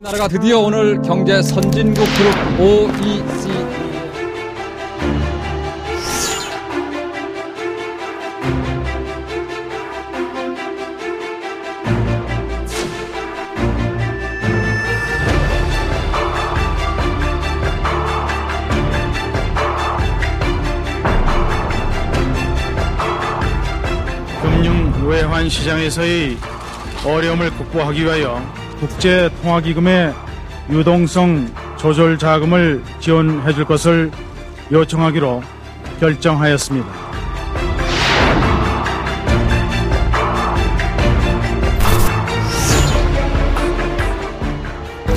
나라가 드디어 오늘 경제 선진국 그룹 OECD 금융 외환 시장에서의 어려움을 극복하기 위하여 국제통화기금의 유동성 조절 자금을 지원해 줄 것을 요청하기로 결정하였습니다.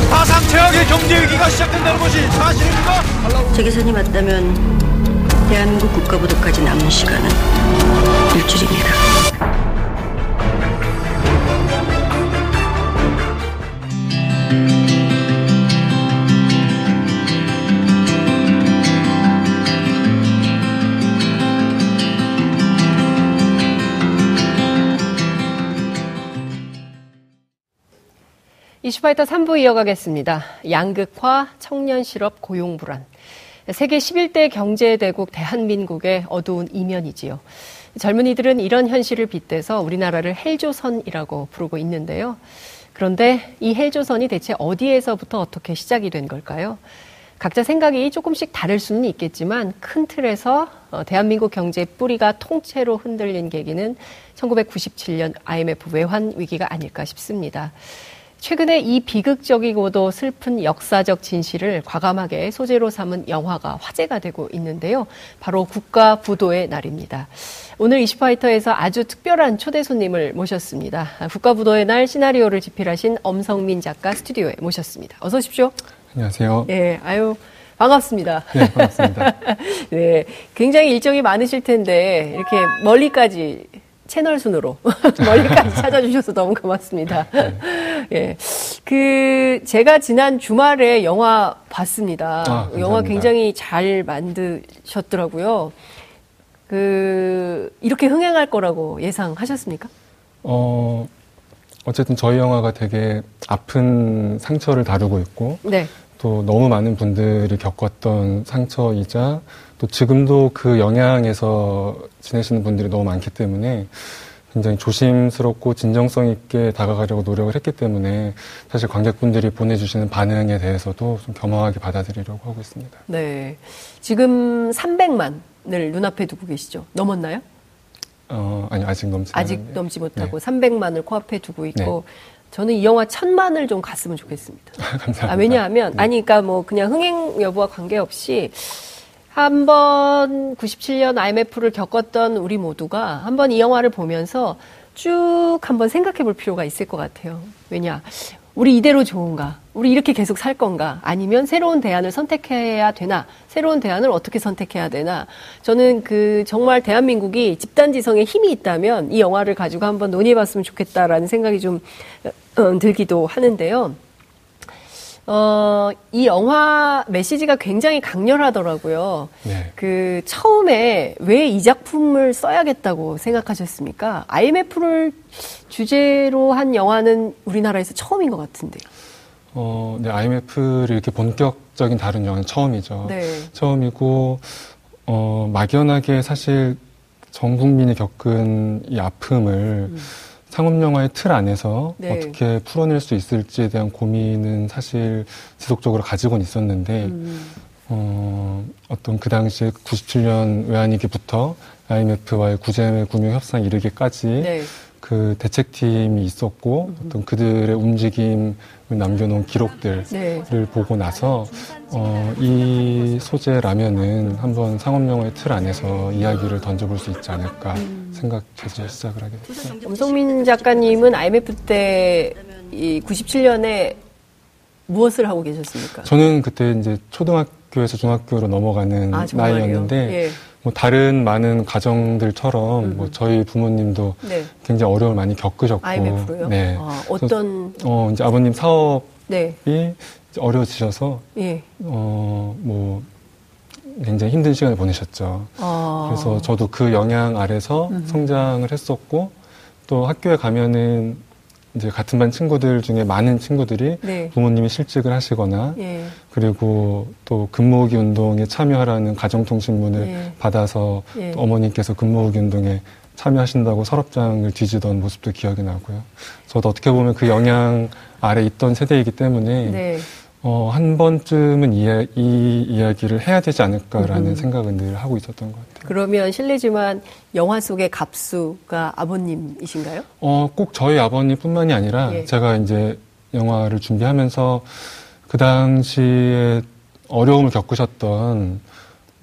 사상 최악의 경제 위기가 시작된다는 것이 사실입니까? 저 계산이 맞다면 대한민국 국가부도까지 남은 시간은 일주일입니다. 이슈파이터 3부 이어가겠습니다. 양극화, 청년 실업, 고용 불안. 세계 11대 경제대국 대한민국의 어두운 이면이지요. 젊은이들은 이런 현실을 빗대서 우리나라를 헬조선이라고 부르고 있는데요. 그런데 이 헬조선이 대체 어디에서부터 어떻게 시작이 된 걸까요? 각자 생각이 조금씩 다를 수는 있겠지만 큰 틀에서 어, 대한민국 경제의 뿌리가 통째로 흔들린 계기는 1997년 IMF 외환 위기가 아닐까 싶습니다. 최근에 이 비극적이고도 슬픈 역사적 진실을 과감하게 소재로 삼은 영화가 화제가 되고 있는데요. 바로 국가 부도의 날입니다. 오늘 이슈파이터에서 아주 특별한 초대 손님을 모셨습니다. 국가 부도의 날 시나리오를 집필하신 엄성민 작가 스튜디오에 모셨습니다. 어서 오십시오. 안녕하세요. 네, 아유 반갑습니다. 네, 반갑습니다. 네, 굉장히 일정이 많으실 텐데 이렇게 멀리까지 채널 순으로 멀리까지 찾아주셔서 너무 고맙습니다. 예. 그, 제가 지난 주말에 영화 봤습니다. 아, 영화 굉장히 잘 만드셨더라고요. 그, 이렇게 흥행할 거라고 예상하셨습니까? 어, 어쨌든 저희 영화가 되게 아픈 상처를 다루고 있고, 네. 또 너무 많은 분들이 겪었던 상처이자, 또 지금도 그 영향에서 지내시는 분들이 너무 많기 때문에 굉장히 조심스럽고 진정성 있게 다가가려고 노력을 했기 때문에 사실 관객분들이 보내주시는 반응에 대해서도 좀 겸허하게 받아들이려고 하고 있습니다. 네. 지금 300만을 눈앞에 두고 계시죠? 넘었나요? 어, 아니, 아직 넘지 아직 않았는데. 넘지 못하고 네. 300만을 코앞에 두고 있고 저는 이 영화 1000만을 좀 갔으면 좋겠습니다. 감사합니다. 아, 왜냐하면 네. 아니 그러니까 뭐 그냥 흥행 여부와 관계없이 한 번 97년 IMF를 겪었던 우리 모두가 한 번 이 영화를 보면서 쭉 한번 생각해 볼 필요가 있을 것 같아요. 왜냐? 우리 이대로 좋은가? 우리 이렇게 계속 살 건가? 아니면 새로운 대안을 선택해야 되나? 새로운 대안을 어떻게 선택해야 되나? 저는 그 정말 대한민국이 집단지성에 힘이 있다면 이 영화를 가지고 한번 논의해 봤으면 좋겠다라는 생각이 좀 어, 들기도 하는데요. 어, 이 영화 메시지가 굉장히 강렬하더라고요. 네. 그 처음에 왜 이 작품을 써야겠다고 생각하셨습니까? IMF를 주제로 한 영화는 우리나라에서 처음인 것 같은데. 어, 네, IMF를 이렇게 본격적인 다룬 영화는 처음이죠. 네. 처음이고, 어, 막연하게 사실 전 국민이 겪은 이 아픔을 상업 영화의 틀 안에서 네. 어떻게 풀어낼 수 있을지에 대한 고민은 사실 지속적으로 가지고는 있었는데, 음. 어, 어떤 그 당시에 97년 외환위기부터 IMF와의 구제 금융 협상 이르기까지 네. 그 대책팀이 있었고 어떤 그들의 움직임을 남겨놓은 기록들을 네. 보고 나서 어, 이 소재라면은 한번 상업영화의 틀 안에서 이야기를 던져볼 수 있지 않을까 생각해서 시작을 하게 됐어요. 엄성민 작가님은 IMF 때이 97년에 무엇을 하고 계셨습니까? 저는 그때 이제 초등학교에서 중학교로 넘어가는 아? 나이였는데 예. 뭐 다른 많은 가정들처럼 뭐 저희 부모님도 네. 굉장히 어려움을 많이 겪으셨고 IMF로요? 네. 아, 어떤 어 이제 아버님 사업이 네. 어려워지셔서 예. 어뭐 굉장히 힘든 시간을 보내셨죠. 아. 그래서 저도 그 영향 아래서 성장을 했었고 또 학교에 가면은 이제 같은 반 친구들 중에 많은 친구들이 네. 부모님이 실직을 하시거나 예. 그리고 또 근무후기 운동에 참여하라는 가정통신문을 예. 받아서 예. 또 어머니께서 근무후기 운동에 참여하신다고 서랍장을 뒤지던 모습도 기억이 나고요. 저도 어떻게 보면 그 영향 아래 있던 세대이기 때문에 네. 어, 한 번쯤은 이, 이 이야기를 해야 되지 않을까라는 음. 생각은 늘 하고 있었던 것 같아요. 그러면 실례지만 영화 속의 갑수가 아버님이신가요? 어, 꼭 저희 아버님뿐만이 아니라 예. 제가 이제 영화를 준비하면서 그 당시에 어려움을 겪으셨던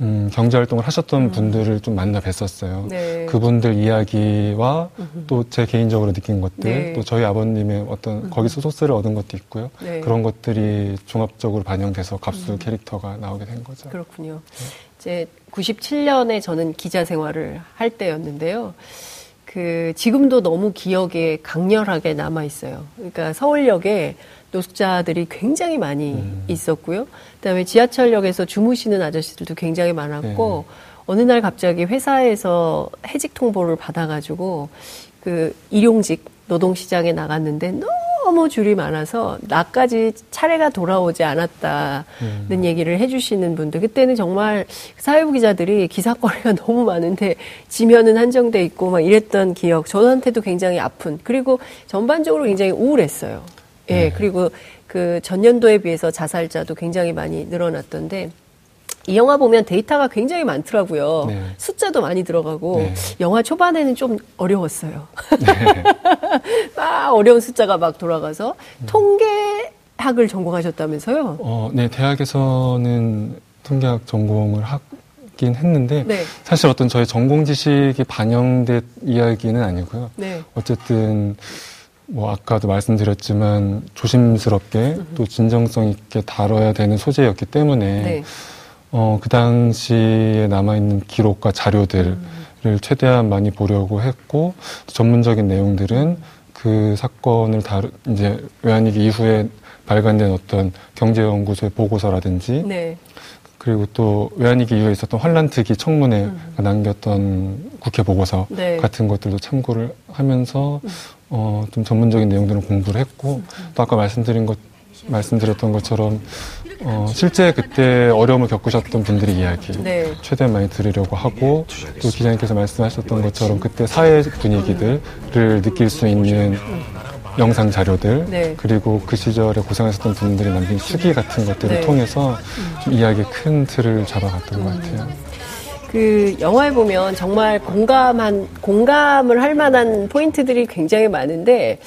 음, 경제 활동을 하셨던 분들을 좀 만나 뵀었어요. 네. 그분들 이야기와 또 제 개인적으로 느낀 것들, 네. 또 저희 아버님의 어떤 거기서 소스를 얻은 것도 있고요. 네. 음. 그런 것들이 종합적으로 반영돼서 갑수 캐릭터가 나오게 된 거죠. 그렇군요. 이제 97년에 저는 기자 생활을 할 때였는데요. 그 지금도 너무 기억에 강렬하게 남아 있어요. 그러니까 서울역에 노숙자들이 굉장히 많이 음. 있었고요. 그다음에 지하철역에서 주무시는 아저씨들도 굉장히 많았고 어느 날 갑자기 회사에서 해직 통보를 받아가지고 그 일용직 노동시장에 나갔는데 너무 줄이 많아서 나까지 차례가 돌아오지 않았다는 음. 얘기를 해주시는 분들 그때는 정말 사회부 기자들이 기사거리가 너무 많은데 지면은 한정돼 있고 막 이랬던 기억 저한테도 굉장히 아픈 그리고 전반적으로 굉장히 우울했어요. 예 네. 그리고 그 전년도에 비해서 자살자도 굉장히 많이 늘어났던데 이 영화 보면 데이터가 굉장히 많더라고요. 네. 숫자도 많이 들어가고 네. 영화 초반에는 좀 어려웠어요. 네. 막 어려운 숫자가 막 돌아가서 통계학을 전공하셨다면서요? 어, 네, 대학에서는 통계학 전공을 하긴 했는데 네. 사실 어떤 저희 전공 지식이 반영된 이야기는 아니고요. 네. 어쨌든 뭐 아까도 말씀드렸지만 조심스럽게 또 진정성 있게 다뤄야 되는 소재였기 때문에 네. 어, 그 당시에 남아있는 기록과 자료들을 최대한 많이 보려고 했고, 또 전문적인 내용들은 그 사건을 다루, 이제 외환위기 이후에 발간된 어떤 경제연구소의 보고서라든지, 네. 그리고 또 외환위기 이후에 있었던 환란특위 청문회 남겼던 국회 보고서 네. 같은 것들도 참고를 하면서 어, 좀 전문적인 내용들을 공부를 했고 또 아까 말씀드린 것 말씀드렸던 것처럼 어, 실제 그때 어려움을 겪으셨던 분들의 이야기 네. 최대한 많이 들으려고 하고 또 기자님께서 말씀하셨던 것처럼 그때 사회 분위기들을 느낄 수 있는 영상 자료들 네. 그리고 그 시절에 고생하셨던 분들이 남긴 수기 같은 것들을 네. 통해서 좀 이야기의 큰 틀을 잡아갔던 것 같아요. 그 영화에 보면 정말 공감한 공감을 할 만한 포인트들이 굉장히 많은데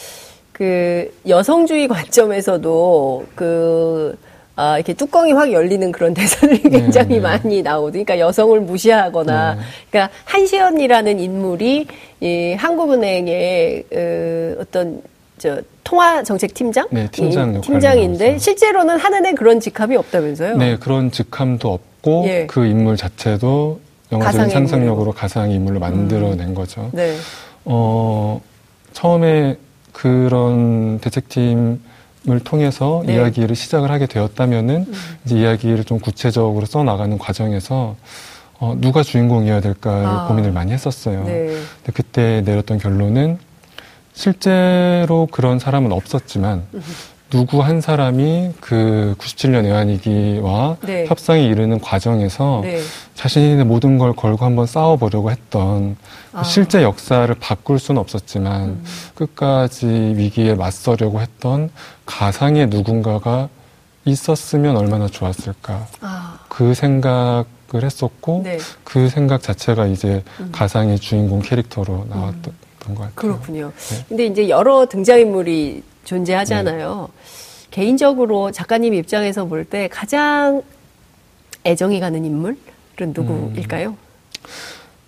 그 여성주의 관점에서도 그 아, 이렇게 뚜껑이 확 열리는 그런 대사들이 굉장히 네. 많이 나오거든요. 그러니까 여성을 무시하거나, 네. 그러니까 한시연이라는 인물이 이 한국은행의 어, 어떤 저 통화 정책 팀장, 네, 팀장 이 팀장인데. 실제로는 하는애 그런 직함이 없다면서요? 네, 그런 직함도 없고 예. 그 인물 자체도 영화적인 상상력으로 가상의 인물로 만들어낸 거죠. 네. 어, 처음에 그런 대책팀을 통해서 네. 이야기를 시작을 하게 되었다면은 음. 이제 이야기를 좀 구체적으로 써 나가는 과정에서 어, 누가 주인공이어야 될까를 아. 고민을 많이 했었어요. 네. 근데 그때 내렸던 결론은 실제로 그런 사람은 없었지만 누구 한 사람이 그 97년 외환위기와 네. 협상에 이르는 과정에서 네. 자신의 모든 걸 걸고 한번 싸워보려고 했던 그 아. 음. 실제 역사를 바꿀 수는 없었지만 끝까지 위기에 맞서려고 했던 가상의 누군가가 있었으면 얼마나 좋았을까 아, 그 생각 을 했었고 네. 음. 그 생각 자체가 이제 가상의 주인공 캐릭터로 나왔던 것 같아요. 그렇군요. 네. 근데 이제 여러 등장인물이 존재하잖아요. 개인적으로 작가님 입장에서 볼 때 가장 애정이 가는 인물은 누구일까요?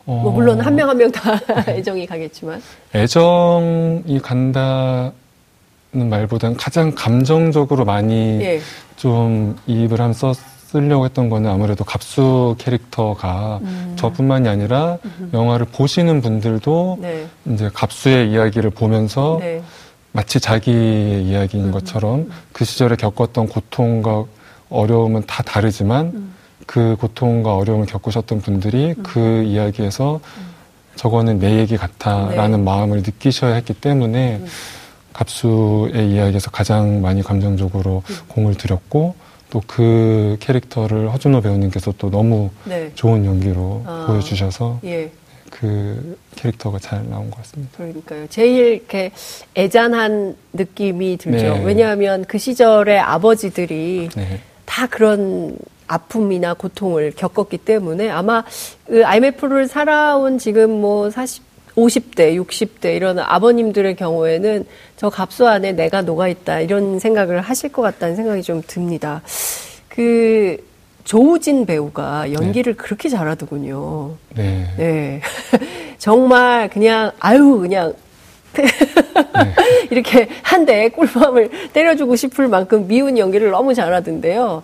어, 뭐 물론 한 명 한 명 다 애정이 가겠지만. 애정이 간다는 말보다는 가장 감정적으로 많이 예. 좀 이입을 하면서 쓰려고 했던 거는 아무래도 갑수 캐릭터가 음. 저뿐만이 아니라 영화를 보시는 분들도 네. 이제 갑수의 이야기를 보면서 네. 마치 자기의 이야기인 것처럼 그 시절에 겪었던 고통과 어려움은 다 다르지만 그 고통과 어려움을 겪으셨던 분들이 그 이야기에서 저거는 내 얘기 같아라는 네. 마음을 느끼셔야 했기 때문에 갑수의 이야기에서 가장 많이 감정적으로 음. 공을 들였고 또 그 캐릭터를 허준호 배우님께서 또 너무 네. 좋은 연기로 아. 보여주셔서 예. 그 캐릭터가 잘 나온 것 같습니다. 그러니까요. 제일 이렇게 애잔한 느낌이 들죠. 네. 왜냐하면 그 시절의 아버지들이 네. 다 그런 아픔이나 고통을 겪었기 때문에 아마 그 IMF를 살아온 지금 뭐 40, 50대, 60대 이런 아버님들의 경우에는 저 갑수 안에 내가 녹아있다 이런 생각을 하실 것 같다는 생각이 좀 듭니다. 그 조우진 배우가 연기를 그렇게 잘하더군요. 네. 네. 정말 그냥, 아유, 그냥. 이렇게 한대 꿀밤을 때려주고 싶을 만큼 미운 연기를 너무 잘하던데요.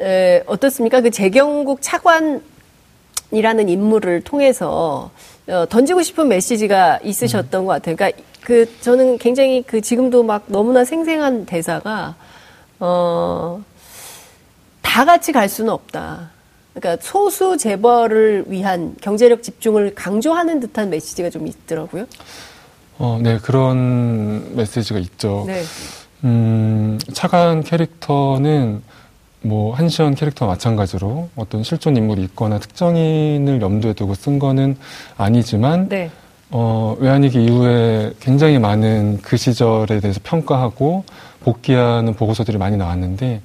에, 어떻습니까? 그 재경국 차관이라는 인물을 통해서 어, 던지고 싶은 메시지가 있으셨던 것 같아요. 그러니까 그 저는 굉장히 그 지금도 막 너무나 생생한 대사가 어, 다 같이 갈 수는 없다. 그러니까 소수 재벌을 위한 경제력 집중을 강조하는 듯한 메시지가 좀 있더라고요. 어, 네, 그런 메시지가 있죠. 네. 음, 차관 캐릭터는 뭐 한시연 캐릭터와 마찬가지로 어떤 실존 인물이 있거나 특정인을 염두에 두고 쓴 거는 아니지만 네. 어, 외환위기 이후에 굉장히 많은 그 시절에 대해서 평가하고 복귀하는 보고서들이 많이 나왔는데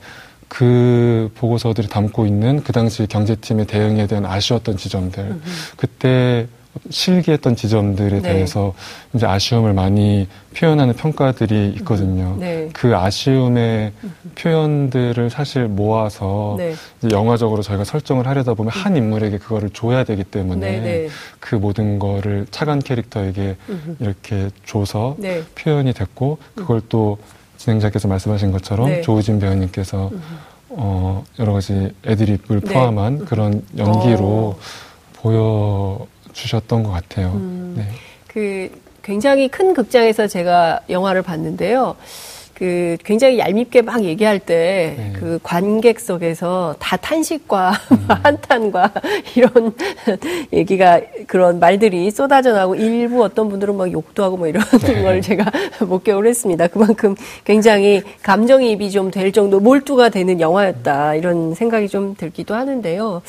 그 보고서들이 담고 있는 그 당시 경제팀의 대응에 대한 아쉬웠던 지점들, 그때 실기했던 지점들에 네. 대해서 이제 아쉬움을 많이 표현하는 평가들이 있거든요. 네. 그 아쉬움의 표현들을 사실 모아서 네. 영화적으로 저희가 설정을 하려다 보면 한 인물에게 그거를 줘야 되기 때문에 네, 네. 그 모든 거를 차관 캐릭터에게 이렇게 줘서 네. 표현이 됐고 그걸 또 진행자께서 말씀하신 것처럼 네. 조우진 배우님께서 어, 여러 가지 애드립을 네. 포함한 그런 연기로 어. 보여주셨던 것 같아요. 음. 네. 그 굉장히 큰 극장에서 제가 영화를 봤는데요. 그 굉장히 얄밉게 막 얘기할 때 네. 그 관객석에서 다 탄식과 한탄과 이런 얘기가 그런 말들이 쏟아져 나오고 일부 어떤 분들은 막 욕도 하고 뭐 이런 걸 제가 목격을 했습니다. 그만큼 굉장히 감정이입이 좀 될 정도 몰두가 되는 영화였다 이런 생각이 좀 들기도 하는데요.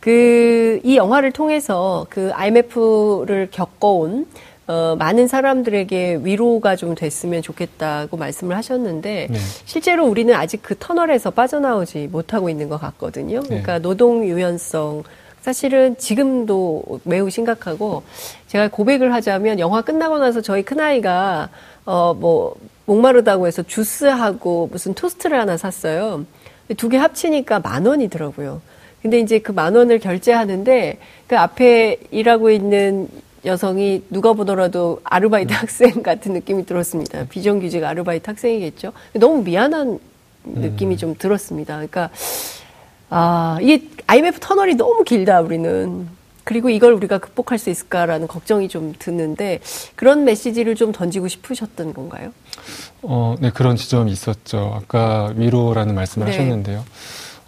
그 이 영화를 통해서 그 IMF를 겪어온 어, 많은 사람들에게 위로가 좀 됐으면 좋겠다고 말씀을 하셨는데 네. 실제로 우리는 아직 그 터널에서 빠져나오지 못하고 있는 것 같거든요. 그러니까 노동 유연성 사실은 지금도 매우 심각하고 제가 고백을 하자면 영화 끝나고 나서 저희 큰아이가 어 뭐 목마르다고 해서 주스하고 무슨 토스트를 하나 샀어요. 두 개 합치니까 만 원이더라고요. 근데 이제 그 만 원을 결제하는데 그 앞에 일하고 있는 여성이 누가 보더라도 아르바이트 학생 같은 느낌이 들었습니다. 비정규직 아르바이트 학생이겠죠. 너무 미안한 느낌이 좀 들었습니다. 그러니까 아 이게 IMF 터널이 너무 길다 우리는. 그리고 이걸 우리가 극복할 수 있을까라는 걱정이 좀 드는데 그런 메시지를 좀 던지고 싶으셨던 건가요? 어, 네, 그런 지점이 있었죠. 아까 위로라는 말씀을 네. 하셨는데요.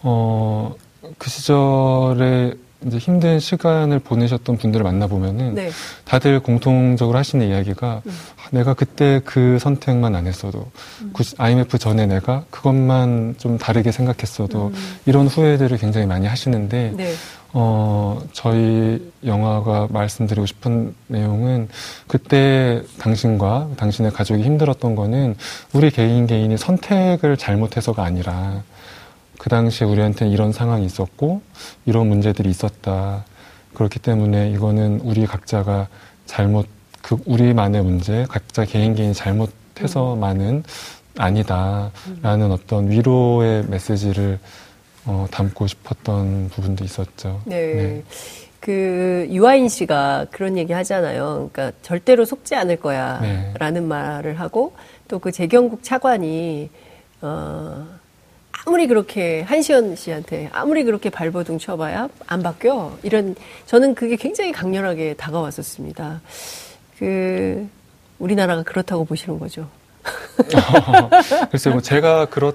어, 그 시절에 이제 힘든 시간을 보내셨던 분들을 만나보면은 네. 다들 공통적으로 하시는 이야기가 아, 내가 그때 그 선택만 안 했어도 그 IMF 전에 내가 그것만 좀 다르게 생각했어도 이런 후회들을 굉장히 많이 하시는데 네. 어, 저희 영화가 말씀드리고 싶은 내용은 그때 당신과 당신의 가족이 힘들었던 거는 우리 개인 개인이 선택을 잘못해서가 아니라 그 당시에 우리한테는 이런 상황이 있었고 이런 문제들이 있었다. 그렇기 때문에 이거는 우리 각자가 잘못 그 우리만의 문제, 각자 개인 개인이 잘못해서만은 아니다라는 어떤 위로의 메시지를 어, 담고 싶었던 부분도 있었죠. 네. 그 유아인 씨가 그런 얘기 하잖아요. 그러니까 절대로 속지 않을 거야라는 네. 말을 하고 또 그 재경국 차관이 어 아무리 그렇게 한시연 씨한테 아무리 그렇게 발버둥 쳐봐야 안 바뀌어 이런 저는 그게 굉장히 강렬하게 다가왔었습니다. 그 우리나라가 그렇다고 보시는 거죠. 글쎄요, 뭐 제가 그렇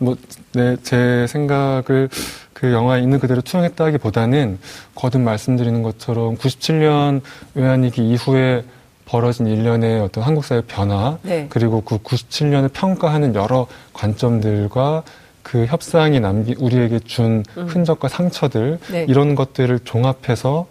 뭐 네, 제 생각을 그 영화에 있는 그대로 투영했다기보다는 거듭 말씀드리는 것처럼 97년 외환위기 이후에 벌어진 일련의 어떤 한국 사회 변화 네. 그리고 그 97년을 평가하는 여러 관점들과 그 협상이 남기 우리에게 준 흔적과 상처들 네. 이런 것들을 종합해서.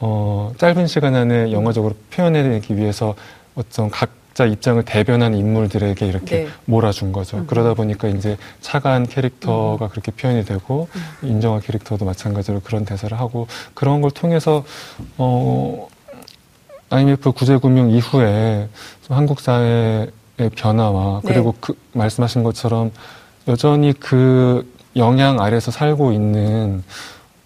어, 짧은 시간 안에 영화적으로 표현해내기 위해서 어떤 각자 입장을 대변하는 인물들에게 이렇게 네. 몰아준 거죠. 음. 그러다 보니까 이제 차가운 캐릭터가 그렇게 표현이 되고 음. 인정화 캐릭터도 마찬가지로 그런 대사를 하고 그런 걸 통해서 어, IMF 구제금융 이후에 좀 한국 사회의 변화와 네. 그리고 그 말씀하신 것처럼 여전히 그 영향 아래서 살고 있는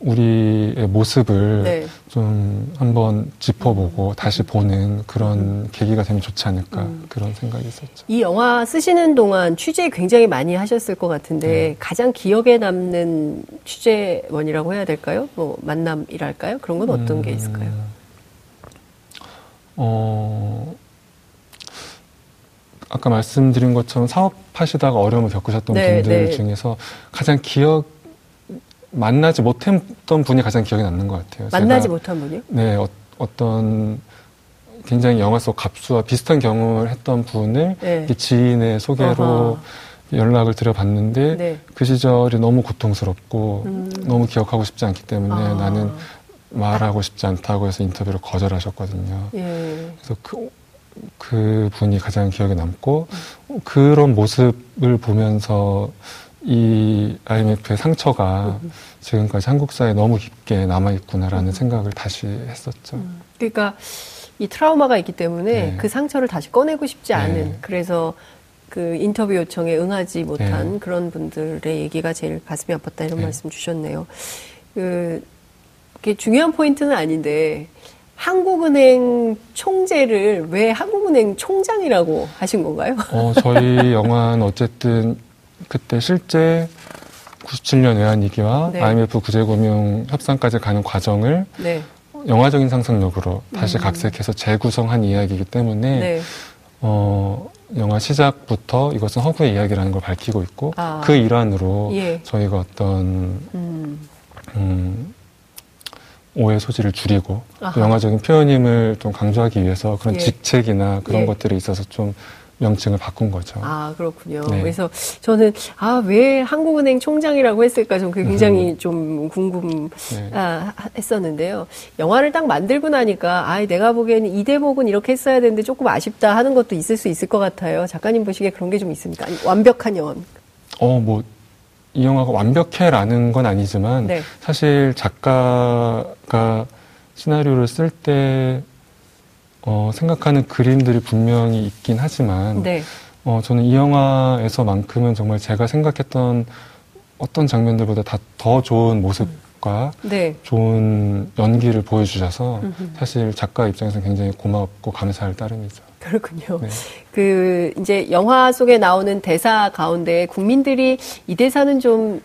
우리의 모습을 네. 좀 한번 짚어보고 다시 보는 그런 계기가 되면 좋지 않을까 음. 그런 생각이 있었죠. 이 영화 쓰시는 동안 취재 굉장히 많이 하셨을 것 같은데 네. 가장 기억에 남는 취재원이라고 해야 될까요? 뭐 만남이랄까요? 그런 건 어떤 게 있을까요? 음, 어, 아까 말씀드린 것처럼 사업하시다가 어려움을 겪으셨던 네, 분들 네. 중에서 가장 기억 만나지 못했던 분이 가장 기억에 남는 것 같아요. 만나지 못한 분이요? 네, 어, 어떤 굉장히 영화 속 갑수와 비슷한 경험을 했던 분을 네. 이 지인의 소개로 연락을 드려봤는데 네. 그 시절이 너무 고통스럽고 음. 너무 기억하고 싶지 않기 때문에 아. 나는 말하고 싶지 않다고 해서 인터뷰를 거절하셨거든요. 예. 그래서 그, 그 분이 가장 기억에 남고 그런 모습을 보면서 이 IMF의 상처가 지금까지 한국 사회에 너무 깊게 남아 있구나라는 생각을 다시 했었죠. 그러니까 이 트라우마가 있기 때문에 네. 그 상처를 다시 꺼내고 싶지 않은 네. 그래서 그 인터뷰 요청에 응하지 못한 네. 그런 분들의 얘기가 제일 가슴이 아팠다 이런 네. 말씀 주셨네요. 그 그게 중요한 포인트는 아닌데 한국은행 총재를 왜 한국은행 총장이라고 하신 건가요? 어, 저희 영화는 어쨌든 그때 실제 97년 외환위기와 네. IMF 구제금융 협상까지 가는 과정을 네, 영화적인 상상력으로 다시 각색해서 재구성한 이야기이기 때문에 음. 네, 어, 영화 시작부터 이것은 허구의 이야기라는 걸 밝히고 있고 아. 그 일환으로 예. 저희가 어떤 음, 음, 오해 소지를 줄이고 또. 영화적인 표현임을 좀 강조하기 위해서 그런 예. 직책이나 그런 예. 것들에 있어서 좀 명칭을 바꾼 거죠. 아 그렇군요. 네. 그래서 저는 아 왜 한국은행 총장이라고 했을까 좀 그게 굉장히 좀 궁금. 네. 아, 했었는데요. 영화를 딱 만들고 나니까, 아, 내가 보기에는 이 대목은 이렇게 했어야 되는데 조금 아쉽다 하는 것도 있을 수 있을 것 같아요. 작가님 보시기에 그런 게 좀 있습니까? 아니, 완벽한 연. 어, 뭐, 이 영화가 완벽해라는 건 아니지만, 네. 사실 작가가 시나리오를 쓸 때, 어, 생각하는 그림들이 분명히 있긴 하지만, 네. 어, 저는 이 영화에서만큼은 정말 제가 생각했던 어떤 장면들보다 다 더 좋은 모습과 네. 좋은 연기를 보여주셔서 음흠. 사실 작가 입장에서는 굉장히 고맙고 감사할 따름이죠. 그렇군요. 네. 그, 이제 영화 속에 나오는 대사 가운데 국민들이 이 대사는 좀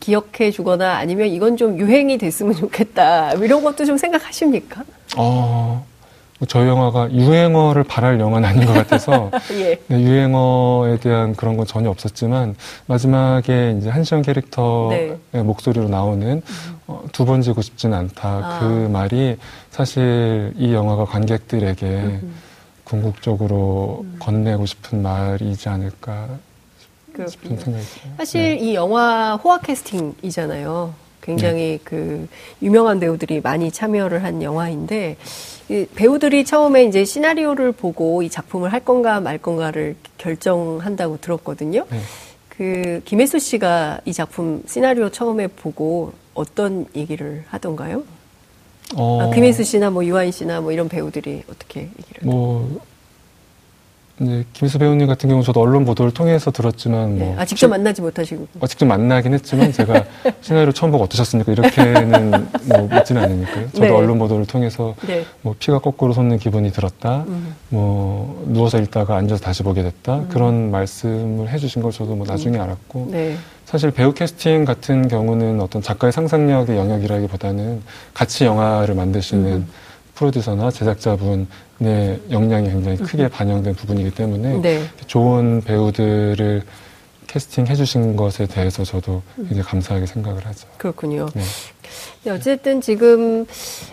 기억해 주거나 아니면 이건 좀 유행이 됐으면 좋겠다. 뭐 이런 것도 좀 생각하십니까? 어, 저희 영화가 유행어를 바랄 영화는 아닌 것 같아서 예. 네, 유행어에 대한 그런 건 전혀 없었지만 마지막에 이제 한시영 캐릭터의 네. 목소리로 나오는 어, 두 번 지고 싶지는 않다 아. 그 말이 사실 이 영화가 관객들에게 음. 궁극적으로 건네고 싶은 말이지 않을까 싶은 그렇군요. 생각이 들어요. 사실 이 영화 호화 캐스팅이잖아요. 굉장히 그 유명한 배우들이 많이 참여를 한 영화인데 이 배우들이 처음에 이제 시나리오를 보고 이 작품을 할 건가 말 건가를 결정한다고 들었거든요. 네. 그 김혜수 씨가 이 작품 시나리오 처음에 보고 어떤 얘기를 하던가요? 어, 아, 김혜수 씨나 뭐 유아인 씨나 뭐 이런 배우들이 어떻게 얘기를? 뭐 이제 김수 배우님 같은 경우 저도 언론 보도를 통해서 들었지만 뭐 네. 아 직접 만나지 못하시고. 어, 직접 만나긴 했지만 제가 시나리오 처음 보고 어떠셨습니까? 이렇게는 뭐 묻지는 않으니까요. 저도 네. 언론 보도를 통해서 네. 뭐 피가 거꾸로 솟는 기분이 들었다. 음. 뭐 누워서 읽다가 앉아서 다시 보게 됐다. 그런 말씀을 해주신 걸 저도 뭐 나중에 알았고 네. 사실 배우 캐스팅 같은 경우는 어떤 작가의 상상력의 영역이라기보다는 같이 영화를 만드시는 음. 프로듀서나 제작자분의 역량이 굉장히 크게 반영된 부분이기 때문에 네. 좋은 배우들을 캐스팅 해주신 것에 대해서 저도 굉장히 감사하게 생각을 하죠. 그렇군요. 네. 네, 어쨌든 지금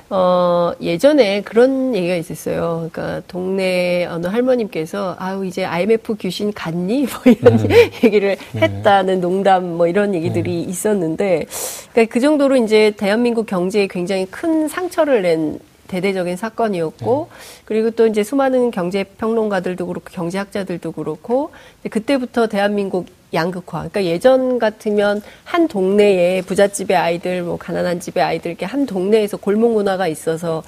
어 예전에 그런 얘기가 있었어요. 그러니까 동네 어느 할머님께서 아우 이제 IMF 귀신 갔니? 뭐 이런 음. 얘기를 네. 했다는 농담 뭐 이런 얘기들이 있었는데 그러니까 그 정도로 이제 대한민국 경제에 굉장히 큰 상처를 낸 대대적인 사건이었고 그리고 또 이제 수많은 경제 평론가들도 그렇고 경제학자들도 그렇고 그때부터 대한민국 양극화. 그러니까 예전 같으면 한 동네에 부잣집의 아이들, 뭐 가난한 집의 아이들 이렇게 한 동네에서 골목 문화가 있어서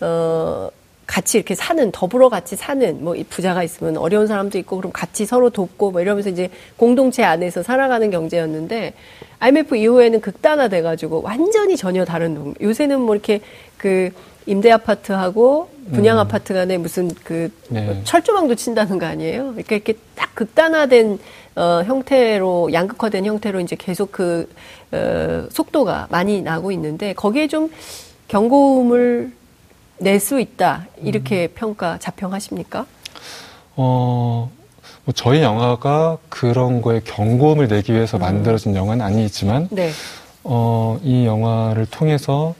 어 같이 이렇게 사는 더불어 같이 사는 뭐이 부자가 있으면 어려운 사람도 있고 그럼 같이 서로 돕고 뭐 이러면서 이제 공동체 안에서 살아가는 경제였는데 IMF 이후에는 극단화돼 가지고 완전히 전혀 다른 동 요새는 뭐 이렇게 그 임대 아파트하고 분양 아파트 간에 무슨 그 네. 철조망도 친다는 거 아니에요? 이렇게 이렇게 딱 극단화된 어, 형태로 양극화된 형태로 이제 계속 그 어, 속도가 많이 나고 있는데 거기에 좀 경고음을 낼 수 있다 이렇게 평가 자평하십니까? 어, 뭐 저희 영화가 그런 거에 경고음을 내기 위해서 만들어진 영화는 아니지만, 네. 어, 이 영화를 통해서,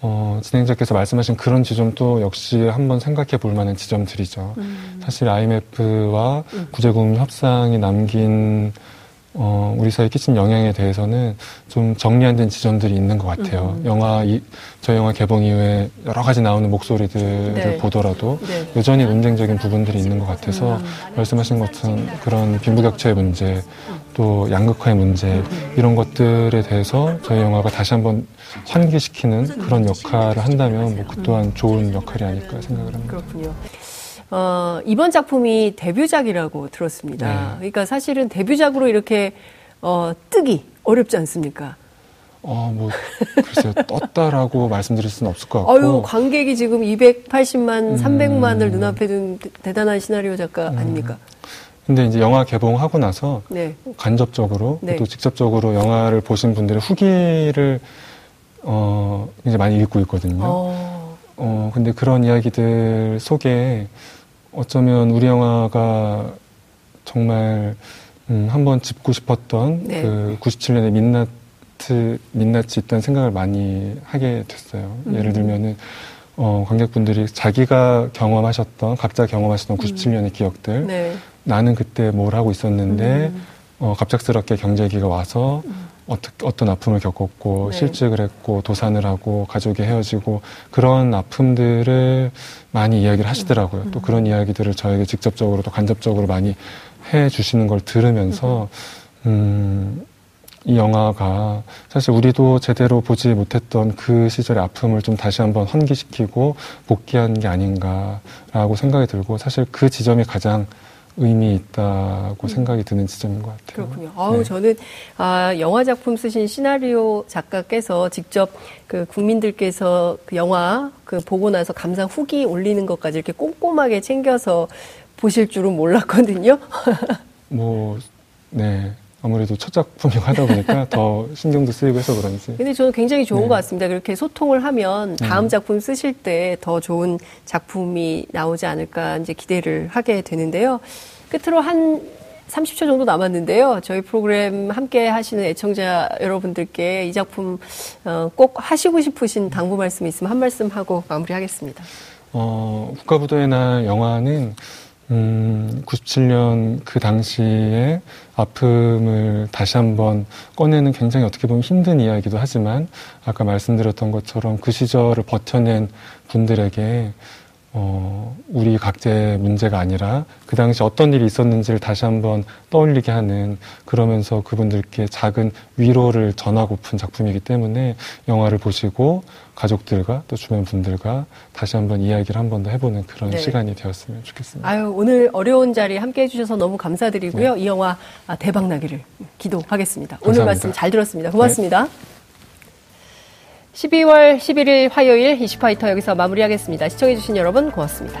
어, 진행자께서 말씀하신 그런 지점도 역시 한번 생각해 볼 만한 지점들이죠. 사실 IMF와 구제금 협상이 남긴 어, 우리 사회에 끼친 영향에 대해서는 좀 정리 안 된 지점들이 있는 것 같아요. 영화, 이, 저희 영화 개봉 이후에 여러 가지 나오는 목소리들을 네. 보더라도 네. 여전히 논쟁적인 부분들이 있는 것 같아서 말씀하신 것처럼 그런 빈부격차의 문제 또 양극화의 문제 이런 것들에 대해서 저희 영화가 다시 한번 환기시키는 그런 역할을 한다면 뭐 그 또한 좋은 역할이 아닐까 생각을 합니다. 그렇군요. 어, 이번 작품이 데뷔작이라고 들었습니다. 네. 그러니까 사실은 데뷔작으로 이렇게 어, 뜨기 어렵지 않습니까? 어, 뭐, 글쎄요, 떴다라고 말씀드릴 수는 없을 것 같고. 어유 관객이 지금 280만, 음. 300만을 눈앞에 둔 대- 대단한 시나리오 작가 아닙니까? 근데 이제 영화 개봉하고 나서 네. 간접적으로 네. 또 직접적으로 영화를 보신 분들의 후기를 어, 이제 많이 읽고 있거든요. 어. 어, 근데 그런 이야기들 속에 어쩌면 우리 영화가 정말 음, 한번 짚고 싶었던 네. 그 97년의 민낯트, 민낯이 있다는 생각을 많이 하게 됐어요. 음. 예를 들면은 어, 관객분들이 자기가 경험하셨던, 각자 경험하셨던 97년의 기억들, 음. 네. 나는 그때 뭘 하고 있었는데 음. 어, 갑작스럽게 경제위기가 와서 어떻게, 어떤 아픔을 겪었고 네. 실직을 했고 도산을 하고 가족이 헤어지고 그런 아픔들을 많이 이야기를 하시더라고요. 음. 또 그런 이야기들을 저에게 직접적으로 또 간접적으로 많이 해 주시는 걸 들으면서 음, 이 영화가 사실 우리도 제대로 보지 못했던 그 시절의 아픔을 좀 다시 한번 환기시키고 복귀한 게 아닌가라고 생각이 들고 사실 그 지점이 가장 의미 있다고 생각이 드는 지점인 것 같아요. 음. 그렇군요. 아우, 네. 저는, 아, 영화 작품 쓰신 시나리오 작가께서 직접 그 국민들께서 그 영화 그 보고 나서 감상 후기 올리는 것까지 이렇게 꼼꼼하게 챙겨서 보실 줄은 몰랐거든요. 뭐, 네. 아무래도 첫 작품이고 하다 보니까 더 신경도 쓰이고 해서 그런지. 근데 저는 굉장히 좋은 네. 것 같습니다. 그렇게 소통을 하면 다음 작품 쓰실 때 더 좋은 작품이 나오지 않을까 이제 기대를 하게 되는데요. 끝으로 한 30초 정도 남았는데요. 저희 프로그램 함께 하시는 애청자 여러분들께 이 작품 어, 꼭 하시고 싶으신 당부 말씀 있으면 한 말씀 하고 마무리하겠습니다. 어, 국가부도의 날 영화는 음, 97년 그 당시에 아픔을 다시 한번 꺼내는 굉장히 어떻게 보면 힘든 이야기도 하지만 아까 말씀드렸던 것처럼 그 시절을 버텨낸 분들에게 어, 우리 각자의 문제가 아니라 그 당시 어떤 일이 있었는지를 다시 한번 떠올리게 하는 그러면서 그분들께 작은 위로를 전하고픈 작품이기 때문에 영화를 보시고 가족들과 또 주변 분들과 다시 한번 이야기를 한 번 더 해보는 그런 네. 시간이 되었으면 좋겠습니다. 아유, 오늘 어려운 자리 함께 해주셔서 너무 감사드리고요. 이 영화 아, 대박 나기를 기도하겠습니다. 오늘 감사합니다. 말씀 잘 들었습니다. 고맙습니다. 12월 11일 화요일 이슈파이터 여기서 마무리하겠습니다. 시청해주신 여러분 고맙습니다.